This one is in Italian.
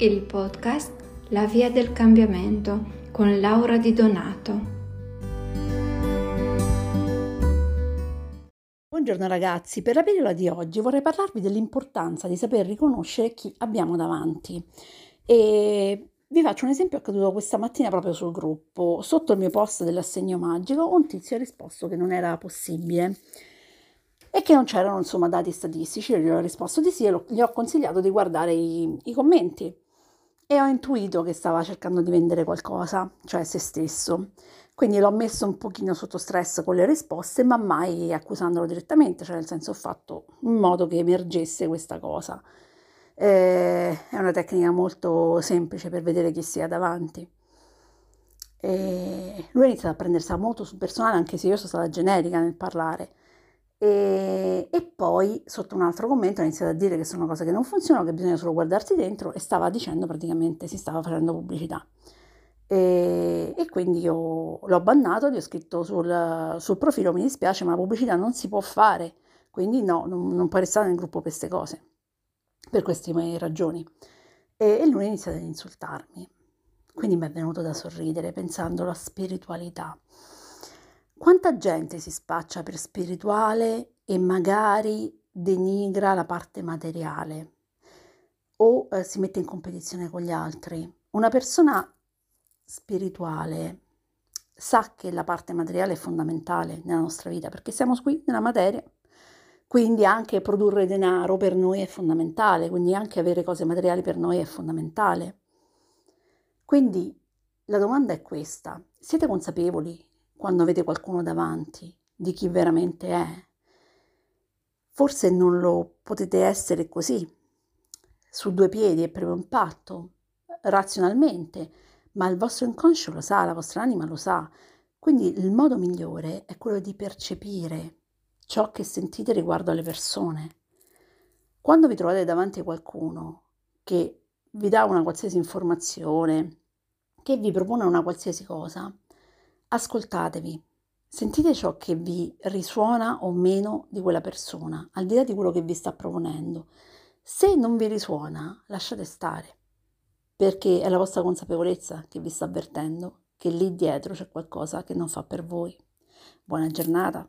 il podcast La via del cambiamento con Laura Di Donato. Buongiorno ragazzi, per la pillola di oggi vorrei parlarvi dell'importanza di saper riconoscere chi abbiamo davanti. E vi faccio un esempio accaduto questa mattina proprio sul gruppo. Sotto il mio post dell'assegno magico un tizio ha risposto che non era possibile e che non c'erano insomma dati statistici. Io gli ho risposto di sì e gli ho consigliato di guardare i, i commenti e ho intuito che stava cercando di vendere qualcosa, cioè se stesso. Quindi l'ho messo un pochino sotto stress con le risposte, ma mai accusandolo direttamente, cioè nel senso ho fatto in modo che emergesse questa cosa. Eh, è una tecnica molto semplice per vedere chi sia davanti. E lui ha iniziato a prendersela molto sul personale, anche se io sono stata generica nel parlare. E, e, poi sotto un altro commento ha iniziato a dire che sono cose che non funzionano, che bisogna solo guardarsi dentro e stava dicendo praticamente si stava facendo pubblicità. E, e quindi io l'ho bannato, gli ho scritto sul, sul, profilo mi dispiace ma la pubblicità non si può fare, quindi no, non, non puoi restare nel gruppo per queste cose, per queste ragioni. E, e lui ha iniziato ad insultarmi. Quindi mi è venuto da sorridere pensando alla spiritualità. Quanta gente si spaccia per spirituale e magari denigra la parte materiale o eh, si mette in competizione con gli altri? Una persona spirituale sa che la parte materiale è fondamentale nella nostra vita perché siamo qui nella materia. Quindi anche produrre denaro per noi è fondamentale, quindi anche avere cose materiali per noi è fondamentale. Quindi la domanda è questa, siete consapevoli quando avete qualcuno davanti di chi veramente è. Forse non lo potete essere così, su due piedi e per un patto, razionalmente, ma il vostro inconscio lo sa, la vostra anima lo sa. Quindi il modo migliore è quello di percepire ciò che sentite riguardo alle persone. Quando vi trovate davanti a qualcuno che vi dà una qualsiasi informazione, che vi propone una qualsiasi cosa, ascoltatevi, sentite ciò che vi risuona o meno di quella persona, al di là di quello che vi sta proponendo. Se non vi risuona, lasciate stare, perché è la vostra consapevolezza che vi sta avvertendo che lì dietro c'è qualcosa che non fa per voi. Buona giornata!